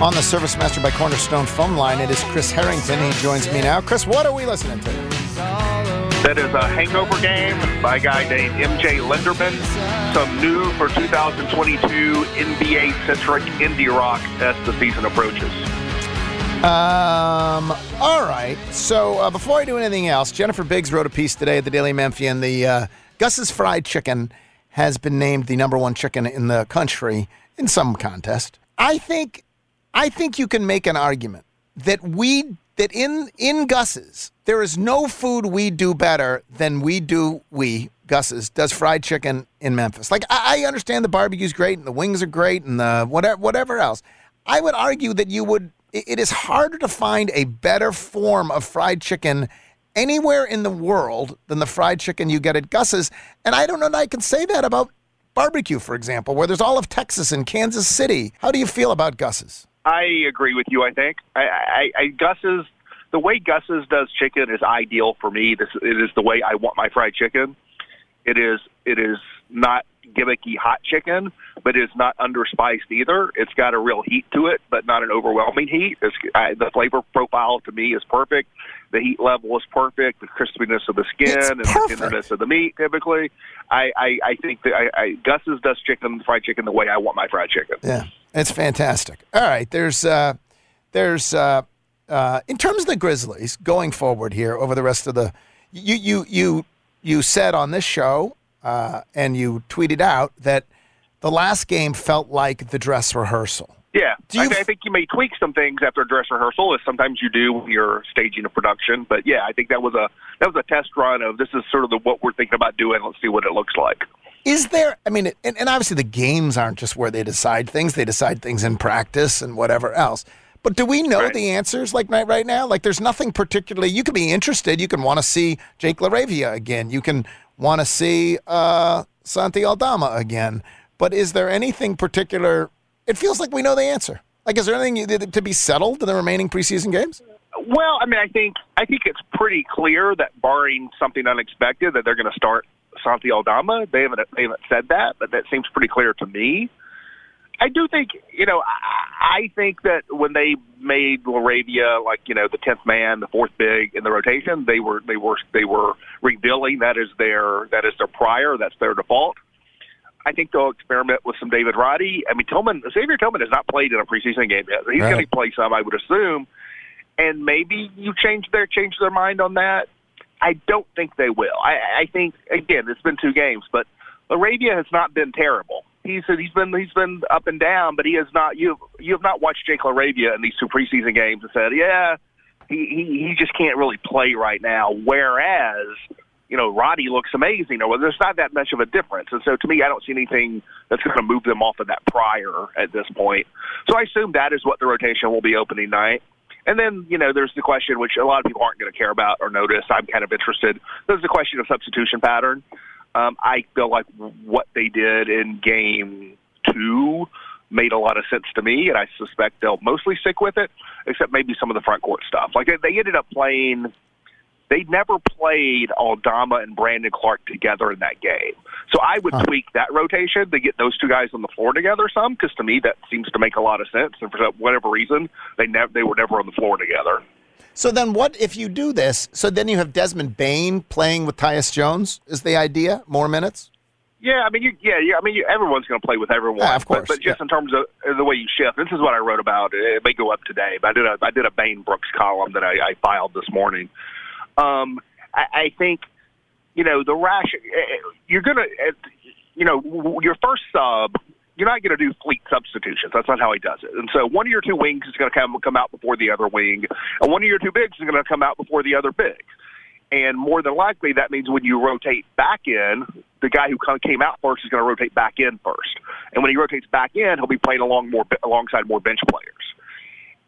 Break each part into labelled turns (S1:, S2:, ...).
S1: On the Service Master by Cornerstone phone line, it is Chris Harrington. He joins me now. Chris, what are we listening to?
S2: That is a hangover game by a guy named MJ Lenderman. Some new for 2022 NBA centric indie rock as the season approaches.
S1: Um. All right. So uh, before I do anything else, Jennifer Biggs wrote a piece today at the Daily Memphian. The uh, Gus's Fried Chicken has been named the number one chicken in the country in some contest. I think, I think you can make an argument that we that in in Gus's there is no food we do better than we do we Gus's does fried chicken in Memphis. Like I, I understand the barbecue's great and the wings are great and the whatever whatever else. I would argue that you would it- is harder to find a better form of fried chicken anywhere in the world than the fried chicken you get at Gus's. And I don't know that I can say that about barbecue, for example, where there's all of Texas and Kansas City. How do you feel about Gus's?
S2: I agree with you. I think I, I, I Gus's the way Gus's does chicken is ideal for me. This it is the way I want my fried chicken. It is it is not gimmicky hot chicken, but it's not underspiced either. It's got a real heat to it, but not an overwhelming heat. It's, I, the flavor profile to me is perfect. The heat level is perfect. The crispiness of the skin
S1: It's
S2: and
S1: perfect.
S2: the tenderness of the meat. Typically, I I, I think that I, I Gus's does chicken fried chicken the way I want my fried chicken.
S1: Yeah, it's fantastic. All right, there's uh, there's uh, uh, in terms of the Grizzlies going forward here over the rest of the you you you you said on this show uh, and you tweeted out that the last game felt like the dress rehearsal.
S2: Yeah,
S1: Do
S2: I, th- I think you may tweak some things after a dress rehearsal, as sometimes you do when you're staging a production. But yeah, I think that was a that was a test run of this is sort of the, what we're thinking about doing. Let's see what it looks like.
S1: Is there? I mean, and, and obviously the games aren't just where they decide things; they decide things in practice and whatever else. But do we know
S2: Right.
S1: the answers like right, right now? Like, there's nothing particularly. You can be interested. You can want to see Jake LaRavia again. You can want to see uh, Santi Aldama again. But is there anything particular? It feels like we know the answer. Like, is there anything to be settled in the remaining preseason games?
S2: Well, I mean, I think I think it's pretty clear that barring something unexpected, that they're going to start Santi Aldama. They haven't they haven't said that, but that seems pretty clear to me. I do think you know I, I think that when they made Laravia like you know the tenth man, the fourth big in the rotation, they were they were they were revealing that is their that is their prior, that's their default. I think they'll experiment with some David Roddy. I mean, Tillman, Xavier Tillman has not played in a preseason game yet. He's
S1: Right.
S2: going to play some, I would assume. And maybe you change their change their mind on that. I don't think they will. I, I think again, it's been two games, but Arabia has not been terrible. He's he's been he's been up and down, but he has not. You you have not watched Jake Laravia in these two preseason games and said, yeah, he he, he just can't really play right now. Whereas you know, Roddy looks amazing, or there's not that much of a difference. And so to me, I don't see anything that's going to move them off of that prior at this point. So I assume that is what the rotation will be opening night. And then, you know, there's the question, which a lot of people aren't going to care about or notice. I'm kind of interested. There's the question of substitution pattern. Um, I feel like what they did in game two made a lot of sense to me, and I suspect they'll mostly stick with it, except maybe some of the front court stuff. Like they, they ended up playing they never played Aldama and Brandon Clarke together in that game. So I would tweak that rotation to get those two guys on the floor together some, because to me that seems to make a lot of sense. And for whatever reason, they never they were never on the floor together.
S1: So then, what if you do this? So then you have Desmond Bane playing with Tyus Jones. Is the idea more minutes?
S2: Yeah, I mean, you, yeah, yeah. I mean, you, everyone's going to play with everyone.
S1: Yeah, of course,
S2: But, but just
S1: yeah.
S2: in terms of the way you shift, this is what I wrote about. It may go up today, but I did a I did a Bane Brooks column that I, I filed this morning. Um, I, I think, you know, the rash. uh, You're gonna, uh, you know, your first sub. You're not going to do fleet substitutions. That's not how he does it. And so one of your two wings is going to come come out before the other wing, and one of your two bigs is going to come out before the other big. And more than likely, that means when you rotate back in, the guy who came out first is going to rotate back in first. And when he rotates back in, he'll be playing along more alongside more bench players.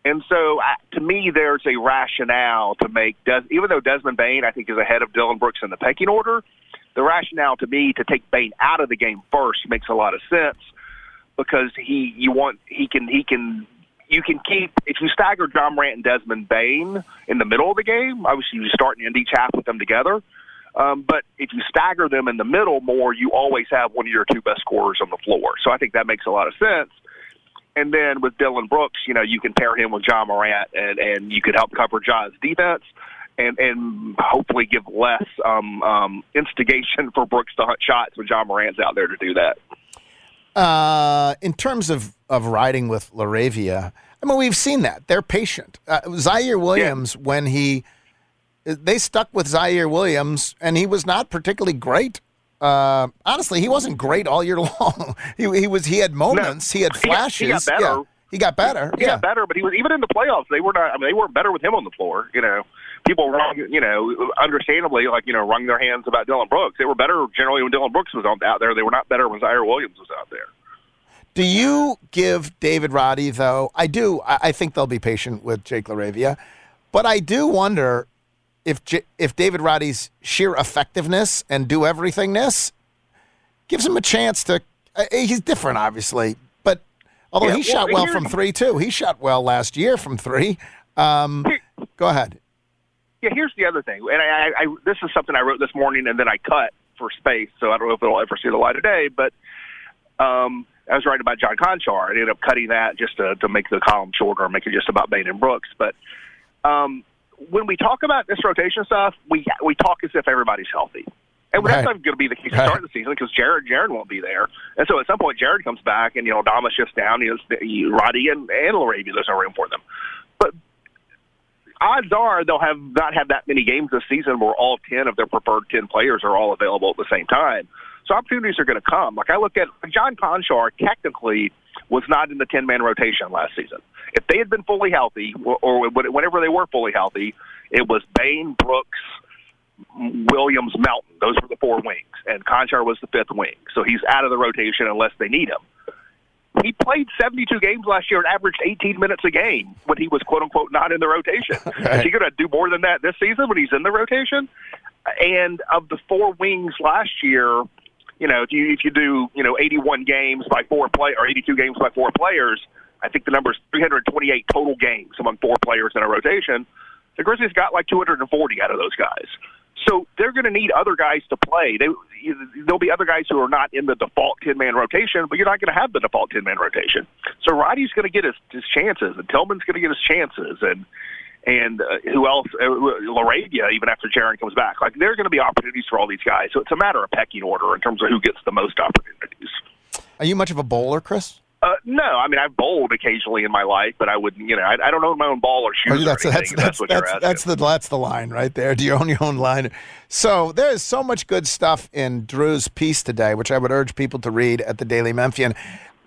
S2: And so, uh, to me, there's a rationale to make, Des- even though Desmond Bane, I think, is ahead of Dillon Brooks in the pecking order, the rationale to me to take Bane out of the game first makes a lot of sense because he, you want, he can, he can, you can keep, if you stagger Ja Morant and Desmond Bane in the middle of the game, obviously you start and end each half with them together. Um, but if you stagger them in the middle more, you always have one of your two best scorers on the floor. So I think that makes a lot of sense. And then with Dillon Brooks, you know, you can pair him with Ja Morant, and and you could help cover Ja's defense, and and hopefully give less um, um, instigation for Brooks to hunt shots when Ja Morant's out there to do that.
S1: Uh, in terms of, of riding with Laravia, I mean, we've seen that. They're patient. Uh, Ziaire Williams, when he, they stuck with Ziaire Williams, and he was not particularly great. Uh, honestly, he wasn't great all year long. he, he was. He had moments. He had
S2: He got-
S1: flashes.
S2: he got better.
S1: Yeah, he got better.
S2: He
S1: yeah.
S2: got better, but he was even in the playoffs. They were not. I mean, they weren't better with him on the floor. You know, people wrong. You know, understandably, like you know, wrung their hands about Dillon Brooks. They were better generally when Dillon Brooks was out there. They were not better when Ziaire Williams was out there.
S1: Do you give David Roddy though? I do. I, I think they'll be patient with Jake Laravia, but I do wonder if J- if David Roddy's sheer effectiveness and do everythingness gives him a chance to. Uh, he's different, obviously, but although
S2: Yeah,
S1: he
S2: well,
S1: shot well from three too, he shot well last year from three. Um, go ahead.
S2: Yeah, here's the other thing, and I, I, I this is something I wrote this morning, and then I cut for space, so I don't know if it'll ever see the light of day. But um, I was writing about John Konchar. I ended up cutting that just to, to make the column shorter, and make it just about Bane and Brooks. But um, when we talk about this rotation stuff, we we talk as if everybody's healthy. And
S1: Right.
S2: that's not going to be the case to
S1: Right.
S2: start the season because Jaren Jaren won't be there, and so at some point Jaren comes back, and you know Dama shifts down. You know, Roddy and and Laravia, there's no room for them. But odds are they'll have not have that many games this season where all ten of their preferred ten players are all available at the same time. So opportunities are going to come. Like I look at John Konchar, technically was not in the ten man rotation last season. If they had been fully healthy, or, or whenever they were fully healthy, it was Bane, Brooks, Williams, Melton. Those were the four wings, and Konchar was the fifth wing. So he's out of the rotation unless they need him. He played 72 games last year and averaged 18 minutes a game when he was quote unquote not in the rotation. Is he going to do more than that this season when he's in the rotation? And of the four wings last year, you know, if you if you do you know 81 games by four play or 82 games by four players, I think the number is 328 total games among four players in a rotation. The Grizzlies got like 240 out of those guys. So they're going to need other guys to play. They, there'll be other guys who are not in the default 10 man rotation, but you're not going to have the default 10 man rotation. So Roddy's going to get his, his chances, and Tillman's going to get his chances, and and uh, who else? Uh, Laravia, even after Jaren comes back. Like there are going to be opportunities for all these guys. So it's a matter of pecking order in terms of who gets the most opportunities.
S1: Are you much of a bowler, Chris?
S2: Uh, no, I mean I've bowled occasionally in my life, but I wouldn't. you know, I, I don't own my own ball or shoes.
S1: Oh, that's,
S2: or
S1: that's, that's,
S2: that's what you're
S1: that's,
S2: asking.
S1: that's the that's the line right there. Do you own your own line? So there is so much good stuff in Drew's piece today, which I would urge people to read at the Daily Memphian.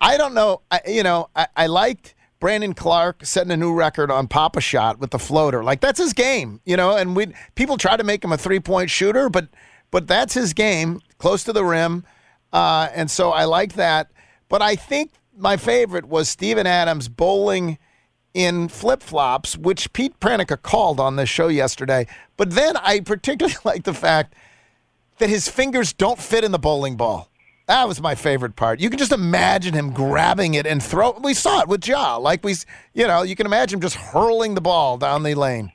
S1: I don't know, I, you know, I, I liked Brandon Clarke setting a new record on Papa Shot with the floater. Like that's his game, you know. And we people try to make him a three point shooter, but but that's his game, close to the rim, uh, and so I like that. But I think my favorite was Steven Adams bowling in flip flops, which Pete Pranica called on this show yesterday. But then I particularly like the fact that his fingers don't fit in the bowling ball. That was my favorite part. You can just imagine him grabbing it and throw. We saw it with Ja. Like we, you know, you can imagine him just hurling the ball down the lane.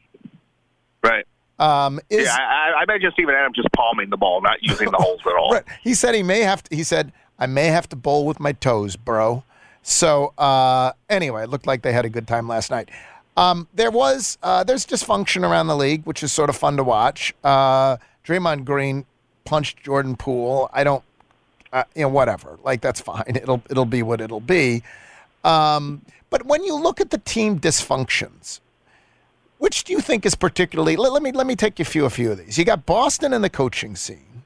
S2: right.
S1: Um, is,
S2: Yeah, I, I imagine Steven Adams just palming the ball, not using the holes at all.
S1: Right. He said he may have to. He said I may have to bowl with my toes, bro. So uh, anyway, it looked like they had a good time last night. Um, there was uh, there's dysfunction around the league, which is sort of fun to watch. Uh, Draymond Green punched Jordan Poole. I don't uh, you know, whatever. Like that's fine. It'll it'll be what it'll be. Um, but when you look at the team dysfunctions, which do you think is particularly? Let, let me let me take you through a few of these. You got Boston and the coaching scene.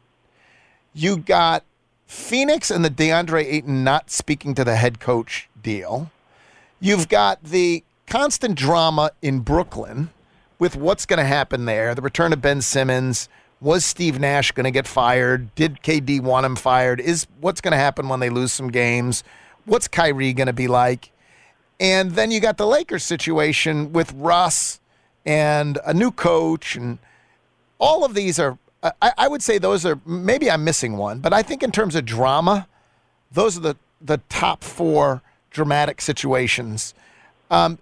S1: You got Phoenix and the DeAndre Ayton not speaking to the head coach deal. You've got the constant drama in Brooklyn with what's going to happen there. The return of Ben Simmons. Was Steve Nash going to get fired? Did KD want him fired? Is what's going to happen when they lose some games? What's Kyrie going to be like? And then you got the Lakers situation with Russ and a new coach, and all of these are. I, I would say those are maybe I'm missing one, but I think in terms of drama, those are the the top four dramatic situations. Um,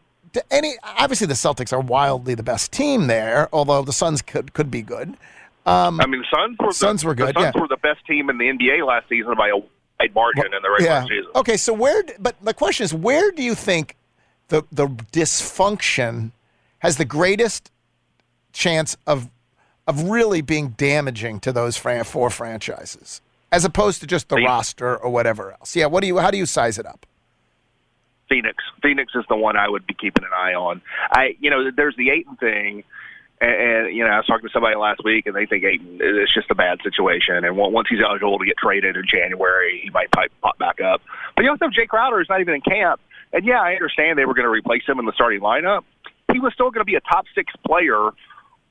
S1: any obviously the Celtics are wildly the best team there, although the Suns could could be good. Um,
S2: I mean, the Suns were the,
S1: Suns were good.
S2: The Suns
S1: yeah.
S2: were the best team in the NBA last season by a wide margin in the regular
S1: yeah.
S2: season.
S1: Okay, so where? But the question is, where do you think the the dysfunction has the greatest chance of of really being damaging to those fran- four franchises, as opposed to just the
S2: Phoenix.
S1: roster or whatever else? Yeah. What do you? How do you size it up?
S2: Phoenix. Phoenix is the one I would be keeping an eye on. I, you know, there's the Ayton thing, and, and you know, I was talking to somebody last week, and they think it's just a bad situation, and once he's eligible to get traded in January, he might pop, pop back up. But you also have Jae Crowder, who's not even in camp, and yeah, I understand they were going to replace him in the starting lineup. He was still going to be a top six player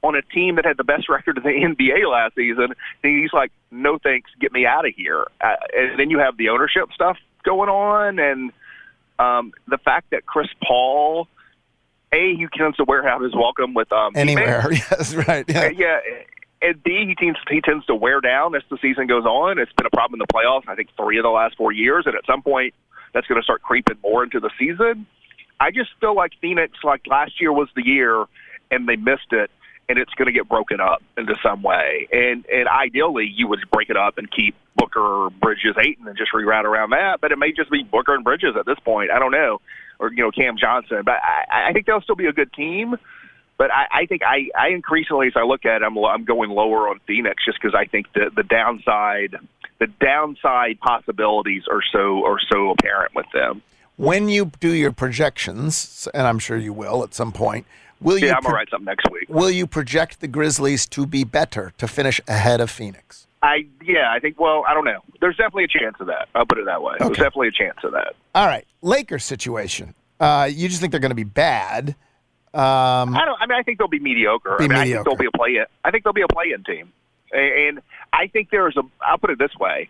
S2: on a team that had the best record in the NBA last season. And he's like, no thanks, get me out of here. Uh, and then you have the ownership stuff going on, and um, the fact that Chris Paul, a he tends to wear out his welcome with um,
S1: Anywhere? Yes. Right. Yeah.
S2: Uh, yeah. And B, he tends he tends to wear down as the season goes on. It's been a problem in the playoffs. I think three of the last four years, and at some point, that's going to start creeping more into the season. I just feel like Phoenix, like last year was the year, and they missed it, and it's going to get broken up into some way. And and ideally, you would break it up and keep Booker, Bridges, Ayton, and just reroute around that. But it may just be Booker and Bridges at this point. I don't know, or you know Cam Johnson. But I, I think they'll still be a good team. But I, I think I, I increasingly, as I look at it, I'm, I'm going lower on Phoenix just because I think the the downside, the downside possibilities are so are so apparent with them.
S1: When you do your projections, and I'm sure you will at some point, will you?
S2: Yeah, I'm
S1: pro-
S2: gonna write something next week.
S1: Will you project the Grizzlies to be better to finish ahead of Phoenix?
S2: I yeah, I think. Well, I don't know. There's definitely a chance of that. I'll put it that way. There's definitely a chance of that.
S1: All right, Lakers situation. Uh, you just think they're going to be bad? Um,
S2: I don't. I mean, I think they'll be mediocre.
S1: Be
S2: I mean, I think they'll be a play. in I think they'll be a play-in team, and I think there's a. I'll put it this way.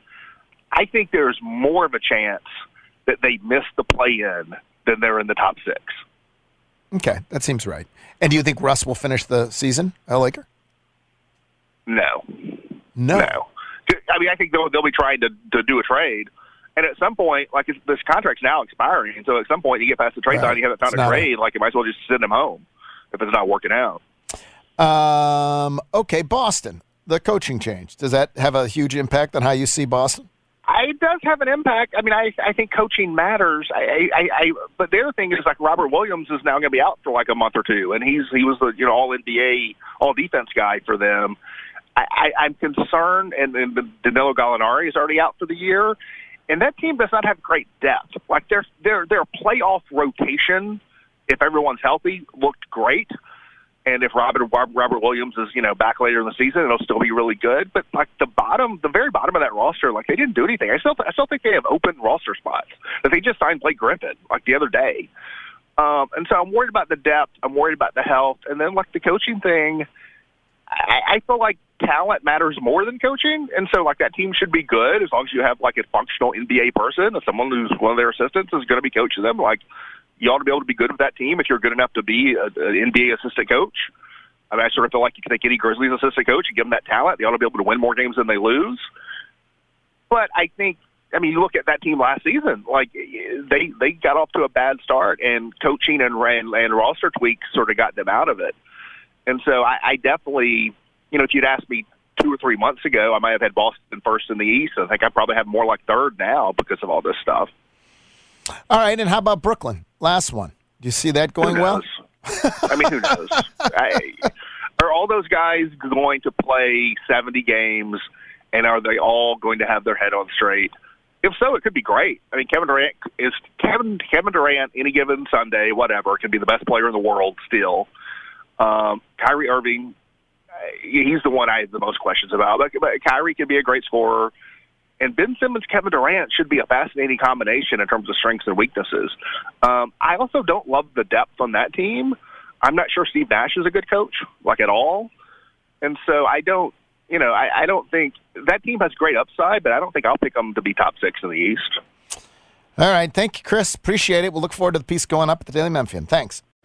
S2: I think there's more of a chance that they miss the play-in than they're in the top six.
S1: okay, that seems right. And do you think Russ will finish the season, a Laker?
S2: No,
S1: No.
S2: no. I mean, I think they'll they'll be trying to to do a trade. And at some point, like it's, this contract's now expiring, and so at some point you get past the trade
S1: Right.
S2: line, you haven't found
S1: It's
S2: a
S1: not a-
S2: trade. like you might as well just send them home if it's not working out.
S1: Um, okay, Boston. The coaching change does that have a huge impact on how you see Boston?
S2: I, it does have an impact. I mean, I I think coaching matters. I, I, I but the other thing is like Robert Williams is now going to be out for like a month or two, and he's he was the you know all NBA all defense guy for them. I, I, I'm concerned, and, and Danilo Gallinari is already out for the year, and that team does not have great depth. Like their their their playoff rotation, if everyone's healthy, looked great. And if Robert Robert Williams is you know back later in the season, it'll still be really good. But like the bottom, the very bottom of that roster, like they didn't do anything. I still I still think they have open roster spots. That they just signed Blake Griffin like the other day. Um, and so I'm worried about the depth. I'm worried about the health, and then like the coaching thing. I, I feel like talent matters more than coaching, and so like that team should be good as long as you have like a functional NBA person, or someone who's one of their assistants is going to be coaching them. Like you ought to be able to be good with that team if you're good enough to be an NBA assistant coach. I mean, I sort of feel like you can take any Grizzlies assistant coach and give them that talent. They ought to be able to win more games than they lose. But I think, I mean, you look at that team last season. Like they they got off to a bad start, and coaching and and, and roster tweaks sort of got them out of it. And so I, I definitely, you know, if you'd asked me two or three months ago, I might have had Boston first in the East. I think I probably have more like third now because of all this stuff.
S1: All right, and how about Brooklyn? Last one. Do you see that going well?
S2: I mean, who knows? I, are all those guys going to play 70 games And are they all going to have their head on straight? If so, it could be great. I mean, Kevin Durant is Kevin Kevin Durant any given Sunday, whatever, can be the best player in the world still. Um, Kyrie Irving, uh, he's the one I have the most questions about. But, but Kyrie could be a great scorer, and Ben Simmons, Kevin Durant should be a fascinating combination in terms of strengths and weaknesses. Um, I also don't love the depth on that team. I'm not sure Steve Nash is a good coach, like at all, and so I don't you know, I, I don't think that team has great upside, but I don't think I'll pick them to be top six in the East.
S1: All right. Thank you, Chris. Appreciate it. We'll look forward to the piece going up at the Daily Memphian. Thanks.